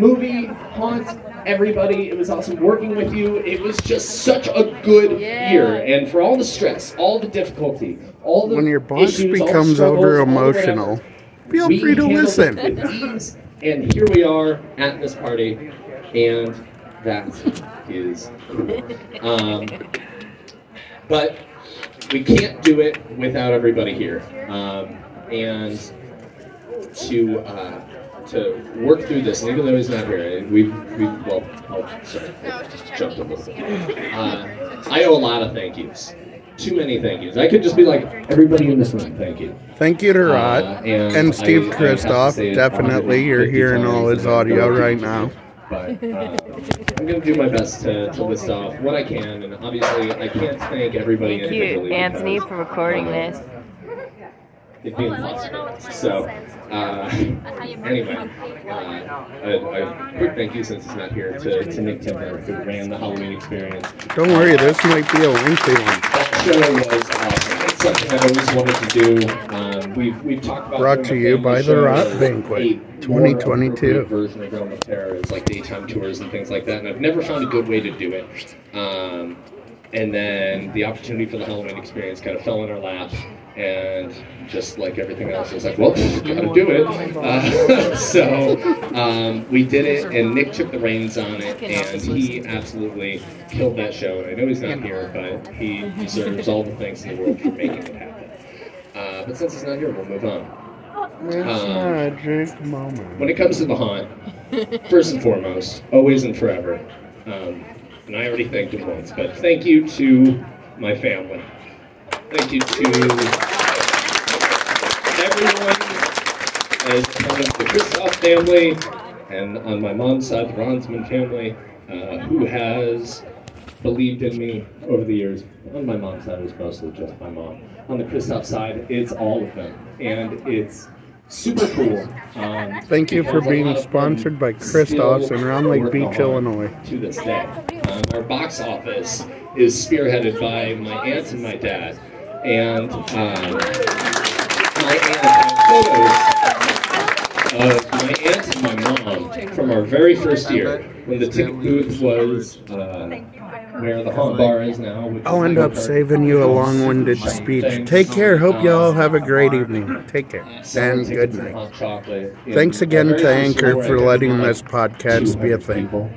movie, haunts everybody. It was awesome working with you. It was just such a good Yeah. year. And for all the stress, all the difficulty, all the When your boss issues, all becomes over all whatever, emotional, feel we free to handled listen. it with ease, and here we are at this party, and that is cool. Um, but we can't do it without everybody here. Um, and to uh, to work through this, and even though he's not here, we've, we well, oh, sorry, I jumped a little. bit. Uh, I owe a lot of thank yous. Too many thank yous. I could just be like everybody in this room, thank you. Thank you to Rod Uh, and and Steve I- I Christoph. say Definitely, you're 150 hearing all times his audio right now. But uh, I'm going to do my best to, to list off what I can, and obviously I can't thank everybody Thank individually. you, Anthony, because, for recording this. It'd be impossible. So, uh, anyway, uh, a, a quick thank you since he's not here to, to Nick Timber who ran the Halloween experience. Don't worry, this might be a lengthy one. That show was awesome. It's something I always wanted to do. Um, we've we've talked about Brought to you by the show Rot Banquet, 2022. Version of Realm of Terror is like daytime tours and things like that, and I've never found a good way to do it. Um, and then the opportunity for the Halloween experience kind of fell in our laps, and just like everything else, I was like, well, gotta do it. Uh, so um, we did it, and Nick took the reins on it, and he absolutely killed that show. And I know he's not here, but he deserves all the thanks in the world for making it happen. Uh, but since he's not here, we'll move on. Um. When it comes to the haunt, first and foremost, always and forever. Um, and I already thanked him once, but thank you to my family. Thank you to everyone as part of the Kristoff family, and on my mom's side, the Ronsman family, uh, who has believed in me over the years. On my mom's side, it was mostly just my mom. On the Kristoff side, it's all of them, and it's super cool. Um, Thank you for being lot of them sponsored by Christoph's in Round Lake Beach, Illinois. To this day, um, our box office is spearheaded by my aunt and my dad, and um, my aunt photos of my aunt and my mom from our very first year when the ticket booth was uh, where the haunt bar is now. which I'll end up part- saving you a long-winded speech. Take care. Hope you all have a great evening. Take care. Selling And good night. hot chocolate in Thanks again to Anchor for letting this podcast be a thing. people.